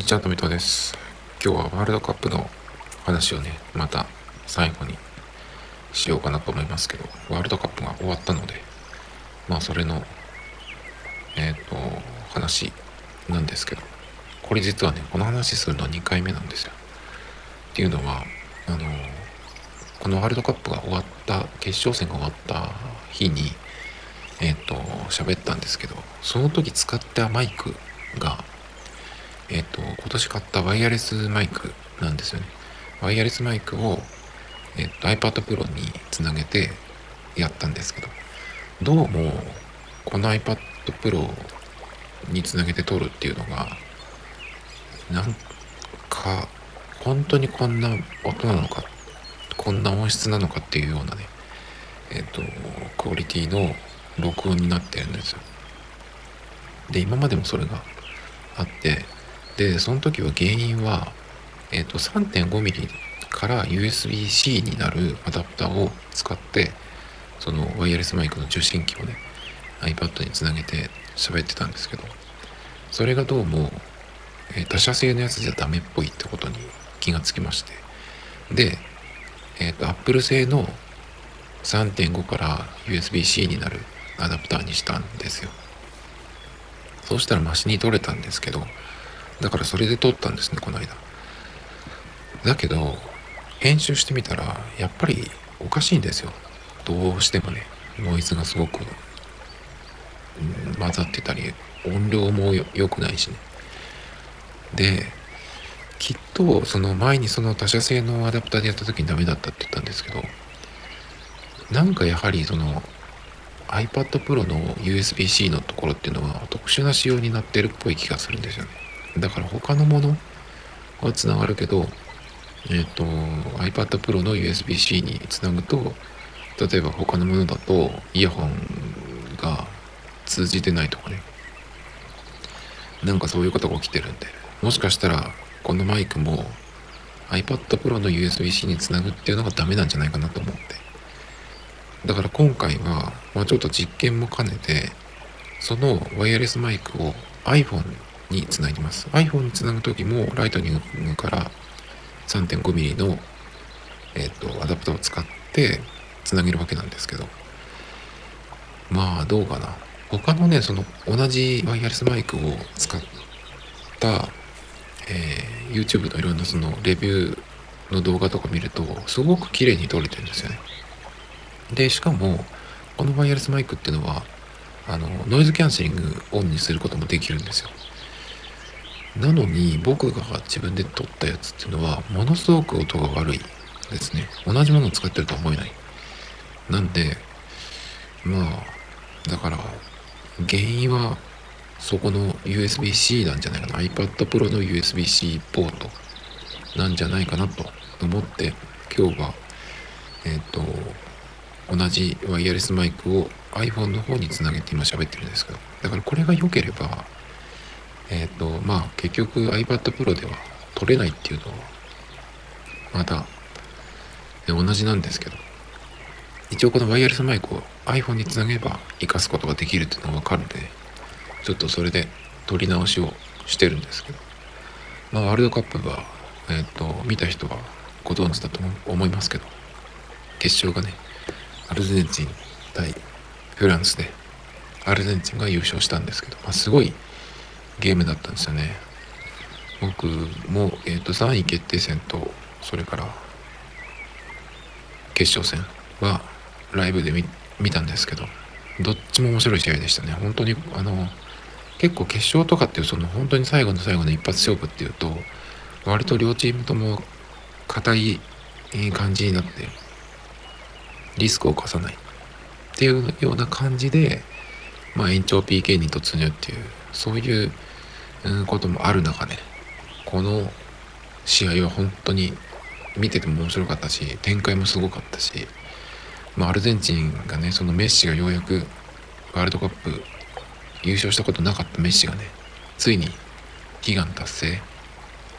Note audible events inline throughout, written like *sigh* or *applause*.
にちは、富田です。今日はワールドカップの話をね、また最後にしようかなと思いますけど、ワールドカップが終わったので、まあそれの、えっ、ー、と、話なんですけど、これ実はね、この話するのは2回目なんですよ。っていうのは、あの、このワールドカップが終わった、決勝戦が終わった日に、えっ、ー、と、喋ったんですけど、その時使ったマイクが、えっ、と、今年買ったワイヤレスマイクなんですよね。ワイヤレスマイクを、えっ、と、iPad Pro につなげてやったんですけど、どうも、この iPad Pro につなげて撮るっていうのが、なんか、本当にこんな音なのか、こんな音質なのかっていうようなね、えっ、と、クオリティの録音になってるんですよ。で、今までもそれがあって、でその時は原因は、えーと、3.5mm から USB-C になるアダプターを使ってそのワイヤレスマイクの受信機をね iPad につなげて喋ってたんですけどそれがどうも、えー、他社製のやつじゃダメっぽいってことに気がつきましてで、え、ー、と Apple 製の3.5から USB-C になるアダプターにしたんですよ。そうしたらマシに撮れたんですけどだからそれで撮ったんですねこの間。だけど編集してみたらやっぱりおかしいんですよ。どうしてもねノイズがすごく、うん、混ざってたり音量も良くないしね。できっとその前にその他社製のアダプターでやった時にダメだったって言ったんですけどなんかやはりその iPad Pro の USB-C のところっていうのは特殊な仕様になってるっぽい気がするんですよね。だから他のものはつながるけど、えっ、ー、と、iPad Pro の USB-C につなぐと、例えば他のものだとイヤホンが通じてないとかね。なんかそういうことが起きてるんで、もしかしたらこのマイクも iPad Pro の USB-C につなぐっていうのがダメなんじゃないかなと思って。だから今回は、まあ、ちょっと実験も兼ねて、そのワイヤレスマイクを iPhone につないでます。iPhone につなぐ時もライトニングから 3.5mm の、えーと、アダプターを使ってつなげるわけなんですけど。まあどうかな。他のねその同じワイヤレスマイクを使った、えー、YouTube のいろんなそのレビューの動画とか見るとすごく綺麗に撮れてるんですよね。でしかもこのワイヤレスマイクっていうのはあのノイズキャンセリングオンにすることもできるんですよ。なのに僕が自分で撮ったやつっていうのはものすごく音が悪いですね。同じものを使ってるとは思えない。なんでまあだから原因はそこの USB-C なんじゃないかな。iPad Pro の USB-C ポートなんじゃないかなと思って今日はえっ、ー、と同じワイヤレスマイクを iPhone の方につなげて今喋ってるんですけど。だからこれが良ければえっ、ー、とまあ結局 iPad Pro では撮れないっていうのはまた同じなんですけど一応このワイヤレスマイクを iPhone につなげば活かすことができるっていうのが分かるんでちょっとそれで撮り直しをしてるんですけどまあワールドカップはえっ、ー、と見た人はご存知だと思いますけど決勝がねアルゼンチン対フランスでアルゼンチンが優勝したんですけど、まあ、すごいゲームだったんですよね。僕も、えーと、3位決定戦とそれから決勝戦はライブで見たんですけどどっちも面白い試合でしたね。本当にあの結構決勝とかっていうその本当に最後の最後の一発勝負っていうと割と両チームとも硬い感じになってリスクを犯さない。っていうような感じで、まあ、延長 PK に突入っていうそういうこともある中で、この試合は本当に見てても面白かったし、展開もすごかったし、まあ、アルゼンチンがね、そのメッシがようやくワールドカップ優勝したことなかったメッシがね、ついに悲願達成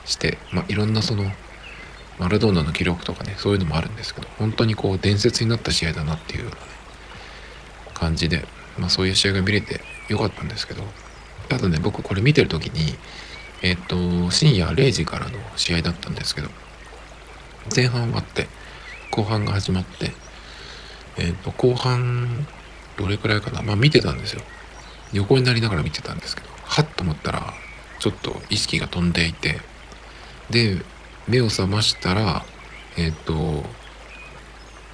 して、まあ、いろんなその、マラドーナの記録とかね、そういうのもあるんですけど、本当にこう伝説になった試合だなっていう、感じで、まあそういう試合が見れてよかったんですけど、ただね僕これ見てる時にえっ、と、深夜0時からの試合だったんですけど、前半終わって、後半が始まって、えっ、と、後半、どれくらいかなまあ見てたんですよ。横になりながら見てたんですけど、はっと思ったら、ちょっと意識が飛んでいて、で、目を覚ましたら、えっと、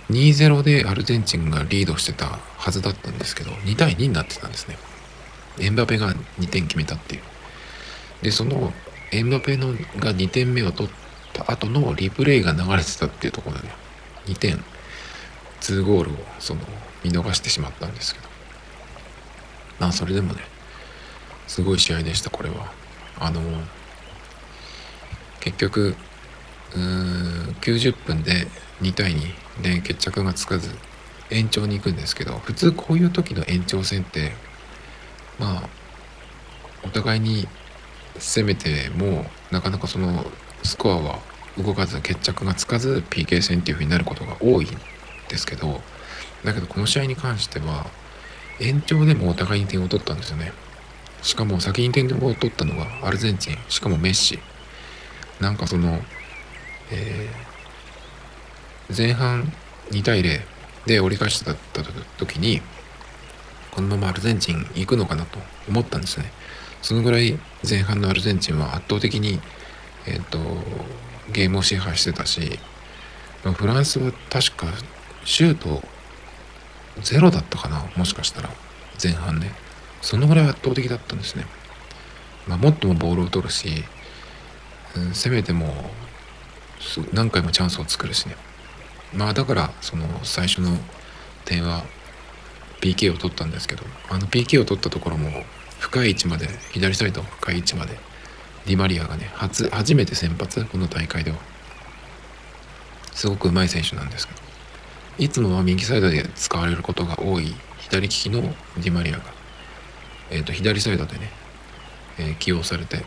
2-0でアルゼンチンがリードしてたはずだったんですけど、2対2になってたんですね。エンバペが2点決めたっていう。で、そのエンバペのが2点目を取った後のリプレイが流れてたっていうところで、ね、2点、2ゴールをその見逃してしまったんですけど。まあ、それでもね、すごい試合でした、これは。あの、結局、うーん、90分で2対2で決着がつかず延長に行くんですけど普通こういう時の延長戦ってまあお互いに攻めてもなかなかそのスコアは動かず決着がつかず PK 戦っていう風になることが多いんですけどだけどこの試合に関しては延長でもお互いに点を取ったんですよね。しかも先に点を取ったのがアルゼンチンしかもメッシ。なんかその、えー、前半2対0で折り返してた時にこのままアルゼンチン行くのかなと思ったんですね。そのぐらい前半のアルゼンチンは圧倒的に、えーと、ゲームを支配してたしフランスは確かシュートゼロだったかなもしかしたら前半ねそのぐらい圧倒的だったんですね、まあ、もっともボールを取るし、うん、攻めても何回もチャンスを作るしね。まあだからその最初の点は PK を取ったんですけどあの PK を取ったところも深い位置まで左サイド深い位置までディマリアがね初初めて先発この大会では。すごくうまい選手なんですけどいつもは右サイドで使われることが多い左利きのディマリアが、えー、と左サイドでね、えー、起用されて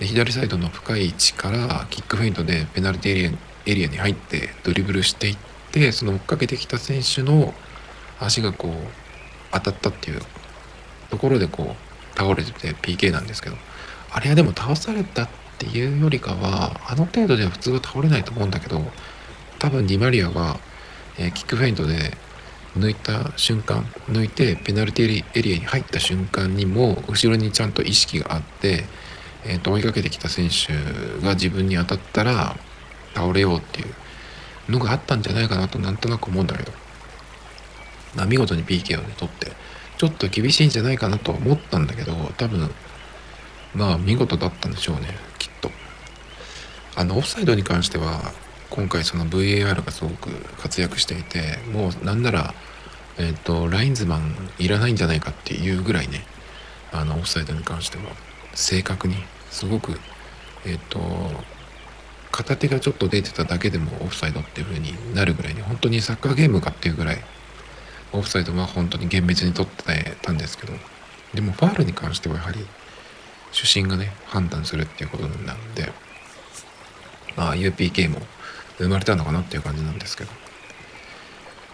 で左サイドの深い位置からキックフェイントでペナルティエリアエリアに入ってドリブルしていってその追っかけてきた選手の足がこう当たったっていうところでこう倒れてて PK なんですけどあれはでも倒されたっていうよりかはあの程度では普通は倒れないと思うんだけど多分ディマリアが、えー、キックフェイントで抜いた瞬間抜いてペナルティエリアに入った瞬間にも後ろにちゃんと意識があって、えー、と追いかけてきた選手が自分に当たったら倒れようっていうのがあったんじゃないかなとなんとなく思うんだけど、見事に PK をね取ってちょっと厳しいんじゃないかなと思ったんだけど多分まあ見事だったんでしょうねきっと。あのオフサイドに関しては今回その VAR がすごく活躍していてもうなんならえっ、ー、とラインズマンいらないんじゃないかっていうぐらいねあのオフサイドに関しては正確にすごくえっ、ー、と片手がちょっと出てただけでもオフサイドっていう風になるぐらいに本当にサッカーゲームかっていうぐらいオフサイドは本当に厳密に取ってたんですけどでもファールに関してはやはり主審がね判断するっていうことなんでまあ UPK も生まれたのかなっていう感じなんですけど。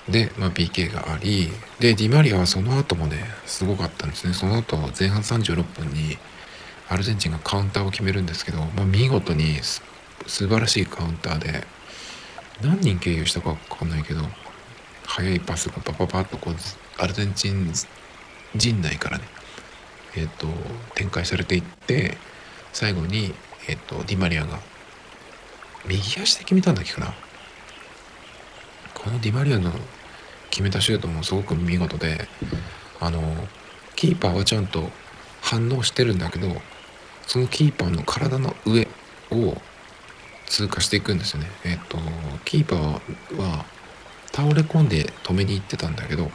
で、まあ、PK がありでディマリアはその後もねすごかったんですね。その後前半36分にアルゼンチンがカウンターを決めるんですけど、まあ、見事に素晴らしいカウンターで何人経由したか分かんないけど速いパスがパパパッとこうアルゼンチン陣内からねえ、ー、と展開されていって最後にえ、ー、とディマリアが右足で決めたんだっけかな？このディマリアの決めたシュートもすごく見事であのキーパーはちゃんと反応してるんだけどそのキーパーの体の上を通過していくんですよね。えっ、とキーパーは倒れ込んで止めに行ってたんだけど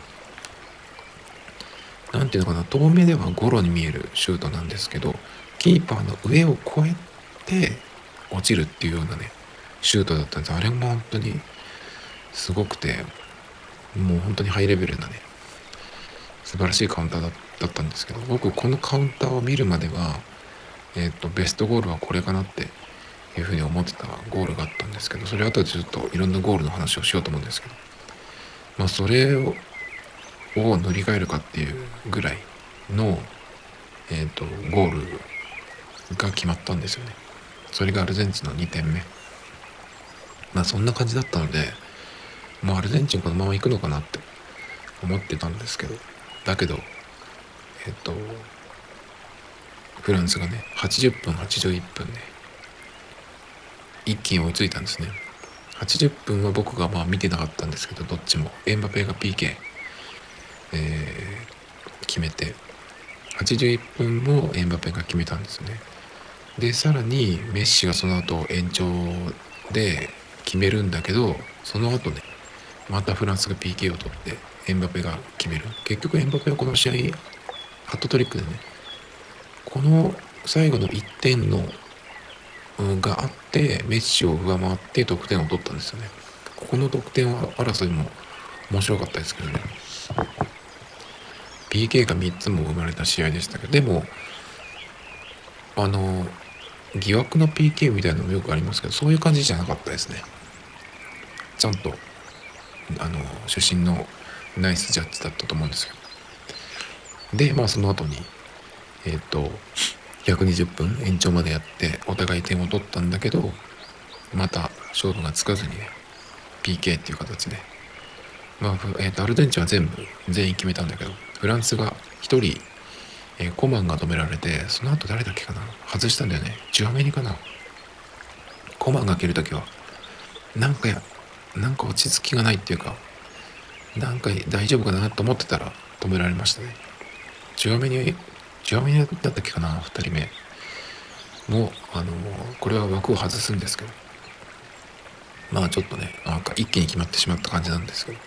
何ていうのかな遠目ではゴロに見えるシュートなんですけどキーパーの上を越えて落ちるっていうようなねシュートだったんです。あれも本当にすごくてもう本当にハイレベルなね素晴らしいカウンターだったんですけど僕このカウンターを見るまではえっ、ー、とベストゴールはこれかなっていうふうに思ってたゴールがあったんですけどそれ後でちょっといろんなゴールの話をしようと思うんですけどまあそれをを塗り替えるかっていうぐらいの、えーと、ゴールが決まったんですよね。それがアルゼンチンの2点目。まあそんな感じだったのでもうアルゼンチンこのまま行くのかなって思ってたんですけど。だけどえっとフランスがね80分81分で、ね、一気に追いついたんですね。80分は僕がまあ見てなかったんですけどどっちも。エンバペが PK、えー、決めて。81分もエンバペが決めたんですね。でさらにメッシがその後延長で決めるんだけどその後ねまたフランスが PK を取ってエンバペが決める。結局エンバペはこの試合ハットトリックでねこの最後の1点のがあってメッシを上回って得点を取ったんですよね。ここの得点争いも面白かったですけどね。PK が3つも生まれた試合でしたけどでもあの疑惑の PK みたいなのもよくありますけどそういう感じじゃなかったですね。ちゃんとあの主審のナイスジャッジだったと思うんですよ。でまあその後にえっ、ー、と120分延長までやってお互い点を取ったんだけどまた勝負がつかずにね PK っていう形で。まあ、えーと、アルゼンチンは全部全員決めたんだけどフランスが1人、えー、コマンが止められてその後誰だっけかな外したんだよね。チュアメニかな。コマンが蹴るときはなんかやなんか落ち着きがないっていうかなんか大丈夫かなと思ってたら止められましたね。チュアメニチュアメニだったっけかな2人目。もあのこれは枠を外すんですけど。まあちょっとねなんか一気に決まってしまった感じなんですけど。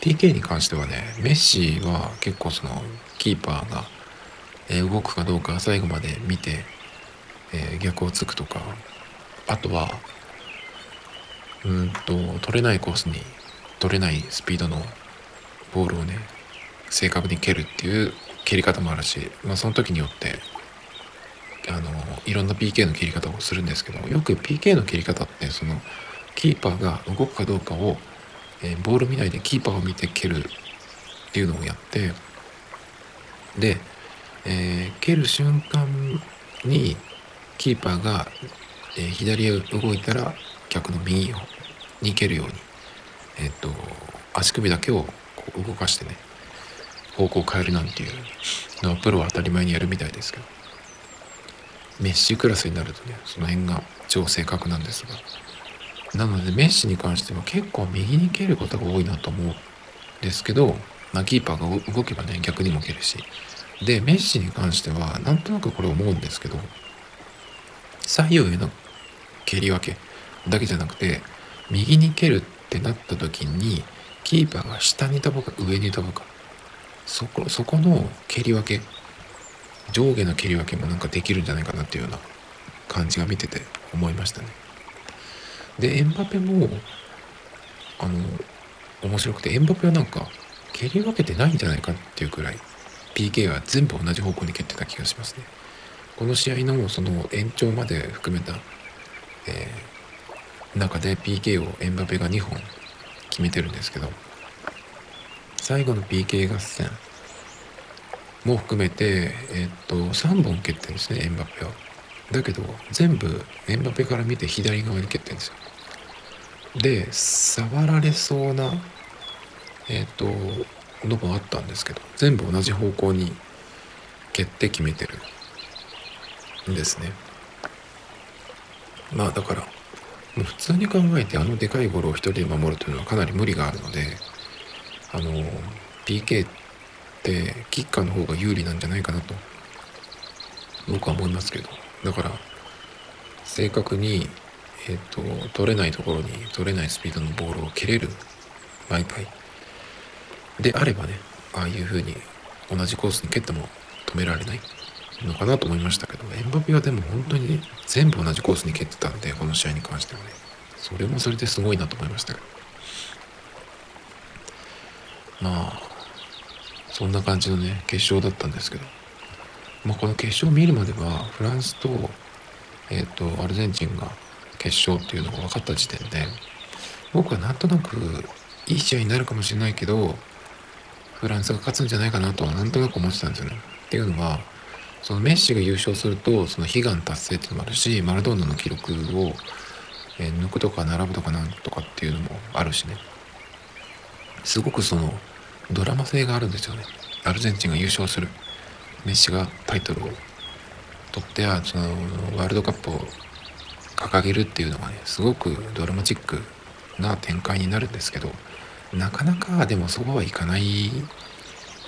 PK に関してはねメッシは結構そのキーパーが、え動くかどうか最後まで見て、えー、逆をつくとか。あとはうんと取れないコースに取れないスピードのボールをね正確に蹴るっていう蹴り方もあるし、まあ、その時によってあのいろんな PK の蹴り方をするんですけどよく PK の蹴り方ってそのキーパーが動くかどうかをえー、ボール見ないでキーパーを見て蹴るっていうのをやってで、えー、蹴る瞬間にキーパーが、えー、左へ動いたら逆の右に蹴るように、えっ、と足首だけをこう動かしてね方向を変えるなんていうのはプロは当たり前にやるみたいですけどメッシクラスになるとねその辺が超正確なんですがなのでメッシに関しては結構右に蹴ることが多いなと思うんですけど、まあ、キーパーが動けばね逆にも蹴るし。でメッシに関してはなんとなくこれ思うんですけど左右への蹴り分けだけじゃなくて右に蹴るってなった時にキーパーが下に飛ぶか上に飛ぶかそこそこの蹴り分け上下の蹴り分けもなんかできるんじゃないかなっていうような感じが見てて思いましたね。でエンバペもあの面白くてエンバペはなんか蹴り分けてないんじゃないかっていうくらい PK は全部同じ方向に蹴ってた気がしますねこの試合のその延長まで含めた、えー、中で PK をエンバペが2本決めてるんですけど最後の PK 合戦。も含めて、え、っと3本蹴ってるんですねエンバペは。だけど全部エンバペから見て左側に蹴ってるんですよ。で触られそうなえっ、とのもあったんですけど全部同じ方向に蹴って決めてるんですね。まあだからもう普通に考えてあのでかいゴロを一人で守るというのはかなり無理があるのであの PK ってキッカーの方が有利なんじゃないかなと僕は思いますけど。だから正確にえっ、と、取れないところに取れないスピードのボールを蹴れる毎回。であればね、ああいう風に同じコースに蹴っても止められないのかなと思いましたけど、エンバペはでも本当にね全部同じコースに蹴ってたんで、この試合に関してはね、それもそれですごいなと思いましたけど。まあ、そんな感じのね、決勝だったんですけど、まあ、この決勝を見るまでは、フランスと、えっ、ー、と、アルゼンチンが決勝っていうのが分かった時点で僕はなんとなくいい試合になるかもしれないけどフランスが勝つんじゃないかなとはなんとなく思ってたんですよね。っていうのはそのメッシが優勝するとその悲願達成っていうのもあるしマラドーナの記録を、えー、抜くとか並ぶとかなんとかっていうのもあるしねすごくそのドラマ性があるんですよね。アルゼンチンが優勝する。メッシがタイトルを取ってはそのワールドカップを掲げるっていうのがねすごくドラマチックな展開になるんですけどなかなかでもそうはいかない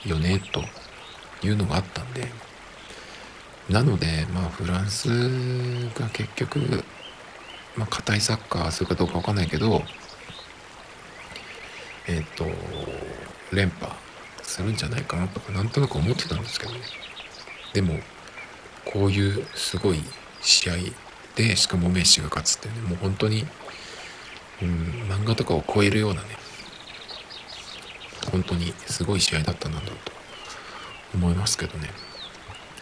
よねというのがあったんで。なのでまあフランスが結局まあ硬いサッカーするかどうかわかんないけどえっ、ー、と連覇するんじゃないかなとかなんとなく思ってたんですけどね。でもこういうすごい試合でしかもメッシが勝つってねもう本当に、うん、漫画とかを超えるようなね本当にすごい試合だったんだろうと思いますけどね。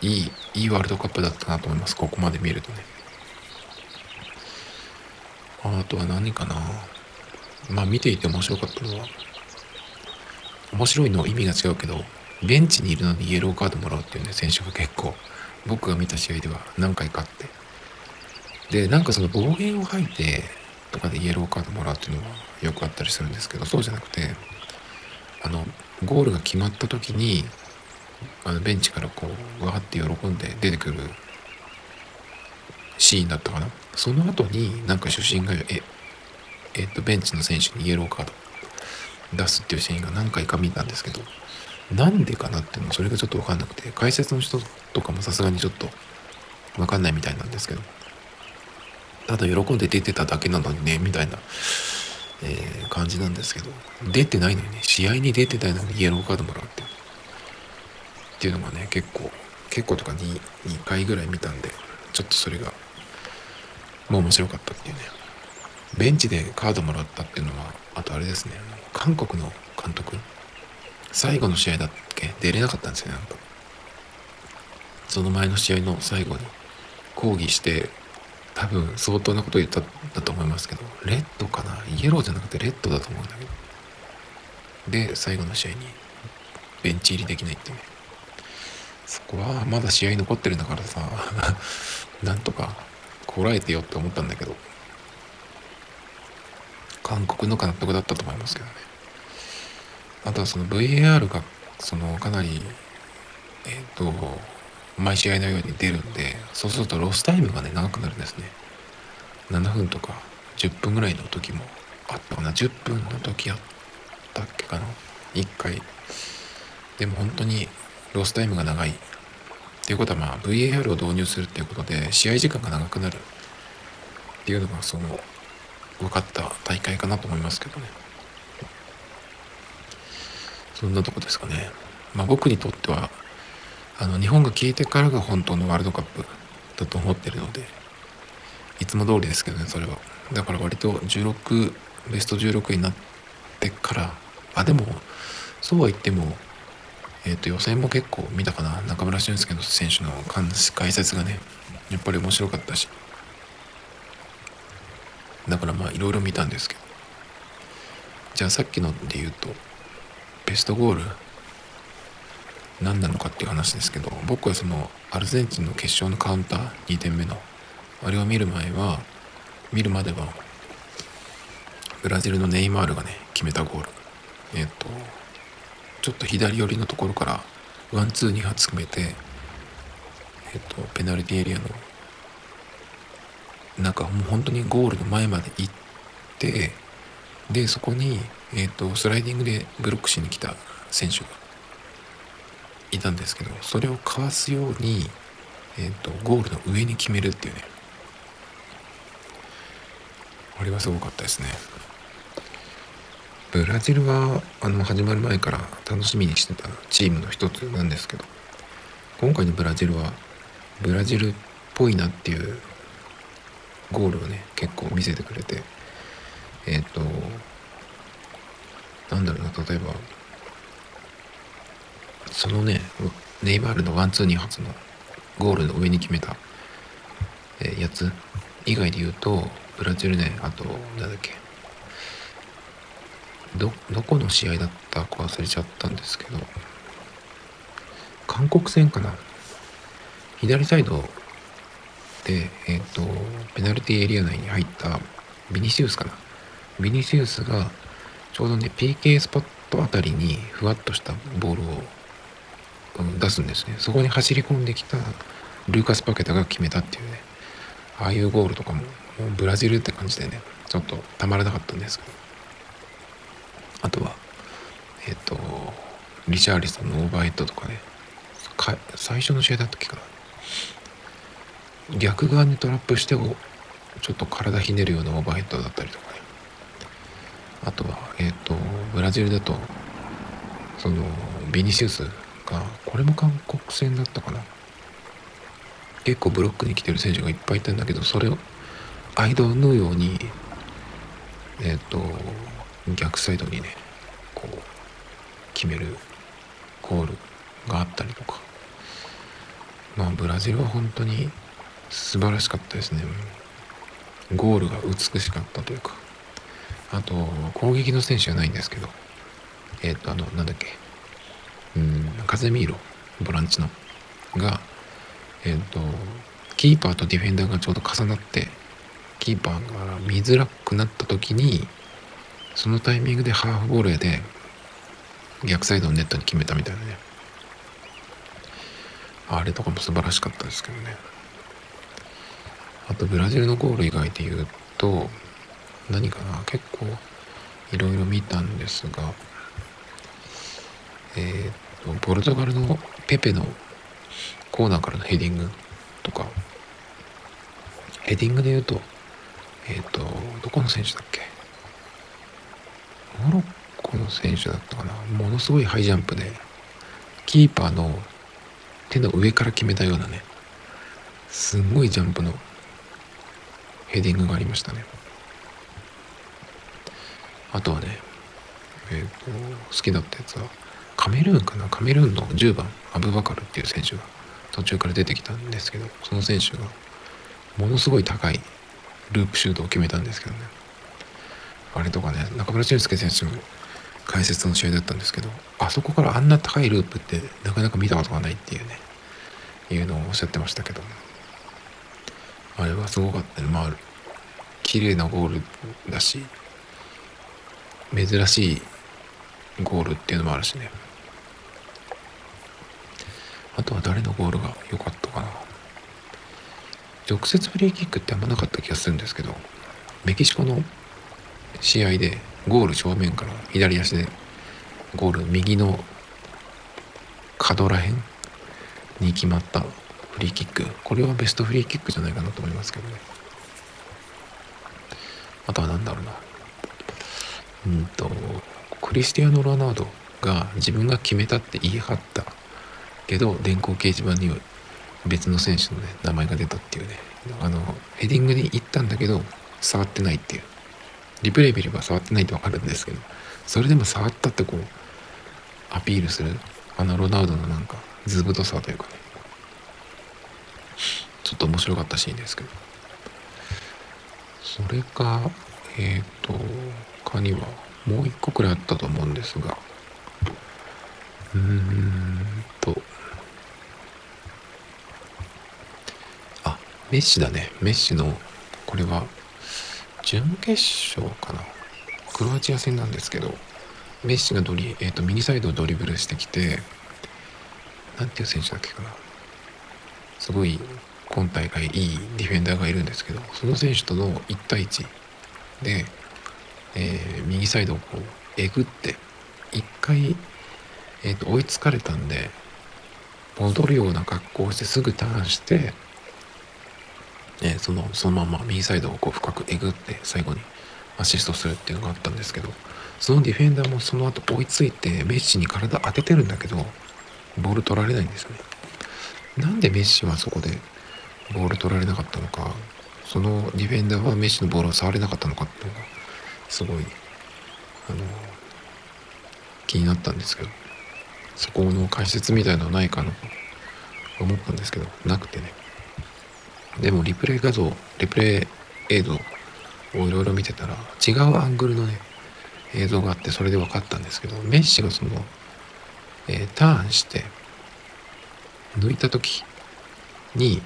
いいいいワールドカップだったなと思いますここまで見るとね。あとは何かな。まあ見ていて面白かったのは面白いの意味が違うけどベンチにいるのにイエローカードもらうっていうね選手が結構僕が見た試合では何回かあって。でなんかその暴言を吐いてとかでイエローカードもらうっていうのはよくあったりするんですけどそうじゃなくてあのゴールが決まった時にあのベンチからこうわーって喜んで出てくるシーンだったかな。その後になんか主審がええっとベンチの選手にイエローカード。出すっていうシーンが何回か見たんですけどなんでかなっていうのはそれがちょっと分かんなくて解説の人とかもさすがにちょっと分かんないみたいなんですけどただ喜んで出てただけなのにねみたいな、えー、感じなんですけど出てないのにね試合に出てないのにイエローカードもらうってっていうのがね結構結構とか 2, 2回ぐらい見たんでちょっとそれがもう面白かったっていうね。ベンチでカードもらったっていうのはあとあれですね。韓国の監督最後の試合だっけ？出れなかったんですよなんかその前の試合の最後に抗議して多分相当なこと言ったんだと思いますけどレッドかな？イエローじゃなくてレッドだと思うんだけど。で最後の試合にベンチ入りできないってねそこはまだ試合残ってるんだからさ *laughs* なんとかこらえてよって思ったんだけど。韓国の監督だったと思いますけどね。あとはその VAR がそのかなりえっ、ー、と毎試合のように出るんでそうするとロスタイムがね長くなるんですね。7分とか10分ぐらいの時もあったかな。10分の時あったっけかな。1回。でも本当にロスタイムが長い。っていうことはまあ VAR を導入するっていうことで試合時間が長くなる。っていうのがその分かった大会かなと思いますけどね。そんなとこですかね。まあ僕にとってはあの日本が消えてからが本当のワールドカップだと思ってるのでいつも通りですけどねそれは。だから割と16ベスト16になってからあでもそうは言ってもえ、ー、と予選も結構見たかな。中村俊輔の選手の解説がねやっぱり面白かったし。だからまあいろいろ見たんですけど。じゃあさっきので言うとベストゴール何なのかっていう話ですけど僕はそのアルゼンチンの決勝のカウンター2点目のあれを見る前は見るまではブラジルのネイマールがね決めたゴール。えっ、とちょっと左寄りのところからワンツー2発含めてえっ、とペナルティエリアのなんかもう本当にゴールの前まで行ってでそこに、えーと、スライディングでブロックしに来た選手がいたんですけどそれをかわすように、えーと、ゴールの上に決めるっていうね。あれはすごかったですね。ブラジルはあの始まる前から楽しみにしてたチームの一つなんですけど今回のブラジルはブラジルっぽいなっていうゴールをね結構見せてくれてえっ、ー、となんだろうな例えばそのねネイマールのワンツー2発のゴールの上に決めた、えー、やつ以外で言うとブラジルねあとなんだっけどどこの試合だったか忘れちゃったんですけど韓国戦かな。左サイド、えっ、ー、と、ペナルティーエリア内に入ったビニシウスかな。ビニシウスがちょうどね、PK スポットあたりにふわっとしたボールを、出すんですね。そこに走り込んできたルーカス・パケタが決めたっていうね。ああいうゴールとかも、もうブラジルって感じでね、ちょっとたまらなかったんですけど。あとは、えっ、ー、と、リチャーリソンのオーバーヘッドとかね、か最初の試合だったっけかな。逆側にトラップしても、ちょっと体ひねるようなオーバーヘッドだったりとかね。あとは、えっ、ー、と、ブラジルだと、その、ビニシウスが、これも韓国戦だったかな。結構ブロックに来てる選手がいっぱいいたんだけどそれを間を縫うようにえっ、ー、と逆サイドにねこう決めるゴールがあったりとかまあブラジルは本当に素晴らしかったですね。ゴールが美しかったというか。あと攻撃の選手じゃないんですけど。えっ、ー、とあのなんだっけ。うんカゼミーロボランチのがえっ、ー、とキーパーとディフェンダーがちょうど重なってキーパーが見づらくなった時にそのタイミングでハーフボールで逆サイドのネットに決めたみたいなね。あれとかも素晴らしかったですけどね。あとブラジルのゴール以外で言うと何かな？結構いろいろ見たんですがえっ、ー、とポルトガルのペペのコーナーからのヘディングとか、ヘディングで言うと、えっ、ー、と、どこの選手だっけ？モロッコの選手だったかな？ものすごいハイジャンプで、キーパーの手の上から決めたようなね、すんごいジャンプのヘディングがありましたね。あとはね、えっ、ー、と、好きだったやつは、カメルーンかな？カメルーンの10番、アブバカルっていう選手が途中から出てきたんですけどその選手がものすごい高いループシュートを決めたんですけどね。あれとかね中村俊輔選手の解説の試合だったんですけどあそこからあんな高いループってなかなか見たことがないっていうねいうのをおっしゃってましたけども。あれはすごかったねまあ綺麗なゴールだし珍しいゴールっていうのもあるしね。あとは誰のゴールが良かったかな。直接フリーキックってあんまなかった気がするんですけどメキシコの試合でゴール正面から左足でゴール右の角らへんに決まったフリーキック。これはベストフリーキックじゃないかなと思いますけどね。あとは何だろうな。うんとクリスティアーノ・ロナウドが自分が決めたって言い張ったけど電光掲示板には別の選手のね名前が出たっていうね。あのヘディングに行ったんだけど触ってないっていう。リプレイ見れば触ってないってわかるんですけどそれでも触ったってこうアピールするあのロナウドのなんか図太さというかね。ちょっと面白かったシーンですけどそれかえっ、ー、と他にはもう一個くらいあったと思うんですがうーんとあメッシだね。メッシの、これは、準決勝かな。クロアチア戦なんですけど、メッシがドリ、えっ、ー、と、右サイドをドリブルしてきて、なんていう選手だっけかな。すごい、今大会いいディフェンダーがいるんですけど、その選手との1対1で、えー、右サイドをこう、えぐって、一回、えっ、ー、と、追いつかれたんで、戻るような格好をしてすぐターンして、えー、そのそのまま右サイドをこう深くえぐって最後にアシストするっていうのがあったんですけどそのディフェンダーもその後追いついてメッシに体当ててるんだけどボール取られないんですよね。なんでメッシはそこでボール取られなかったのかそのディフェンダーはメッシのボールを触れなかったのかっていうのがすごいあの気になったんですけどそこの解説みたいのはないかなと思ったんですけどなくてね。でもリプレイ画像リプレイ映像をいろいろ見てたら違うアングルのね映像があってそれで分かったんですけどメッシがその、えー、ターンして抜いた時に、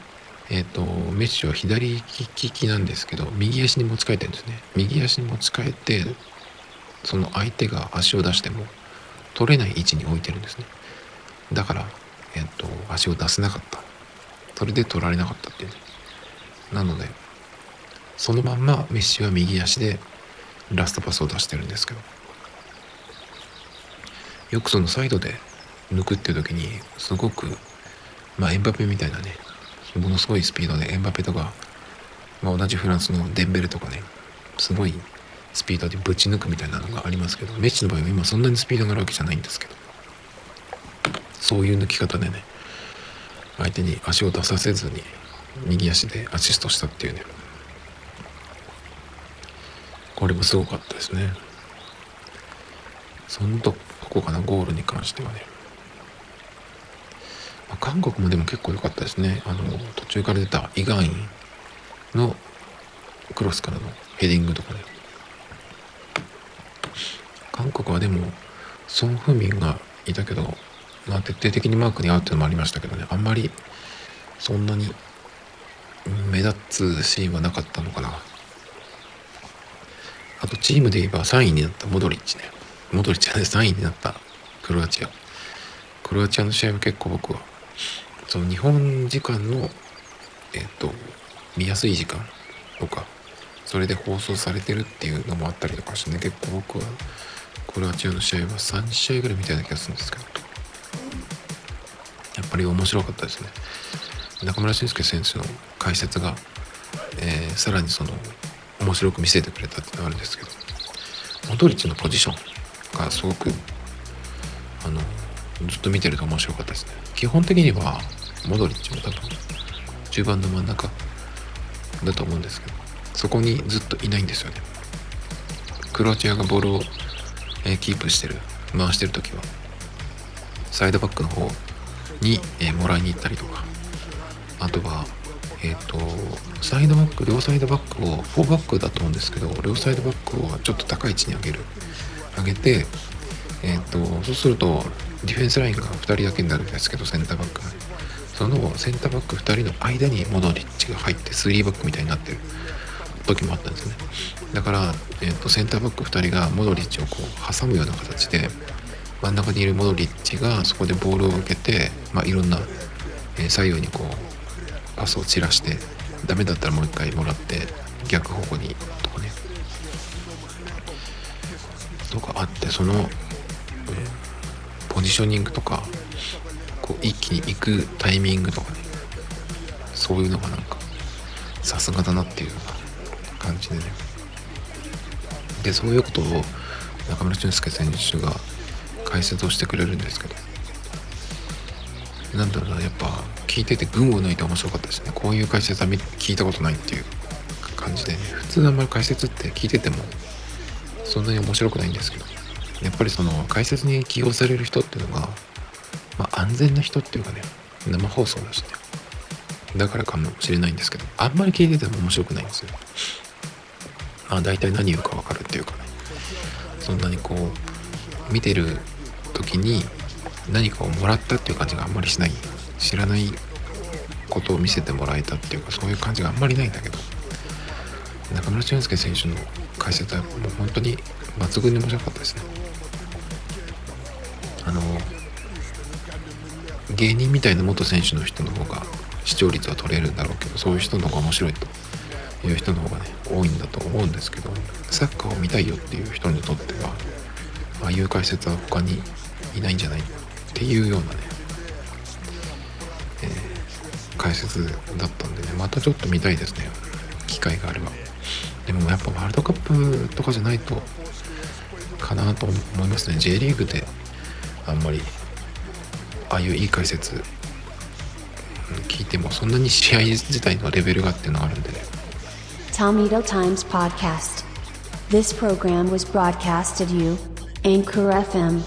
え、ー、と、メッシは左利きなんですけど、右足に持ち替えてるんですね。右足に持ち替えて、その相手が足を出しても取れない位置に置いてるんですね。だから、えっ、ー、と、足を出せなかった。それで取られなかったっていうね。なので、そのまんまメッシは右足でラストパスを出してるんですけど、よくそのサイドで抜くっていう時に、すごく、まあエンバペみたいなね、ものすごいスピードでエンバペとか、まあ、同じフランスのデンベルとかねすごいスピードでぶち抜くみたいなのがありますけどメッシの場合は今そんなにスピードがあるわけじゃないんですけどそういう抜き方でね相手に足を出させずに右足でアシストしたっていうね。これもすごかったですね。そのとこかなゴールに関してはね。韓国もでも結構良かったですね。あの途中から出たイガンインのクロスからのヘディングとかね。韓国はでもソン・フンミンがいたけど、まあ、徹底的にマークに合うっていうのもありましたけどね。あんまりそんなに目立つシーンはなかったのかな。あとチームで言えば3位になったモドリッチね。モドリッチはね3位になったクロアチア。クロアチアの試合は結構僕はその日本時間のえっ、と見やすい時間とかそれで放送されてるっていうのもあったりとかしてね結構僕はクロアチアの試合は3試合ぐらいみたいな気がするんですけどやっぱり面白かったですね。中村俊輔選手の解説が、えー、さらにその面白く見せてくれたってのがあるんですけどモドリッチのポジションがすごくあのずっと見てると面白かったですね。基本的にはモドリッチも多分中盤の真ん中だと思うんですけどそこにずっといないんですよね。クロアチアがボールを、え、キープしてる回してる時はサイドバックの方に、え、もらいに行ったりとかあとはえっ、ー、とサイドバック両サイドバックを4バックだと思うんですけど両サイドバックをちょっと高い位置に上げる上げてえっ、とそうするとディフェンスラインが2人だけになるんですけどセンターバックが。そのセンターバック2人の間にモドリッチが入って3バックみたいになってる。時もあったんですね。だから、えーと、センターバック2人がモドリッチをこう挟むような形で真ん中にいるモドリッチがそこでボールを受けて、まあ、いろんな、えー、左右にこうパスを散らしてダメだったらもう一回もらって逆方向にとかね。とかあってその、えー、ポジショニングとかこう一気に行くタイミングとかねそういうのがなんかさすがだなっていう感じでね。でそういうことを中村俊輔選手が解説をしてくれるんですけどなんだろうなやっぱ聞いてて群を抜いて面白かったですね。こういう解説は聞いたことないっていう感じでね。普通あんまり解説って聞いててもそんなに面白くないんですけど。やっぱりその解説に起用される人っていうのがまあ、安全な人っていうかね生放送だしね。だからかもしれないんですけどあんまり聞いてても面白くないんですよ。まあ大体何言うか分かるっていうかね。そんなにこう見てる時に何かをもらったっていう感じがあんまりしない。知らないことを見せてもらえたっていうかそういう感じがあんまりないんだけど。中村俊輔選手の解説はもう本当に抜群に面白かったですね。芸人みたいな元選手の人の方が視聴率は取れるんだろうけどそういう人の方が面白いという人の方がね多いんだと思うんですけどサッカーを見たいよっていう人にとってはああいう解説は他にいないんじゃないっていうようなね、えー、解説だったんでねまたちょっと見たいですね。機会があれば。でもやっぱワールドカップとかじゃないとかなと思いますね。J リーグであんまりああいういい解説聞いてもそんなに試合自体のレベルがっていうのがあるんでね Tomato Times Podcast This program was broadcasted you Anchor FM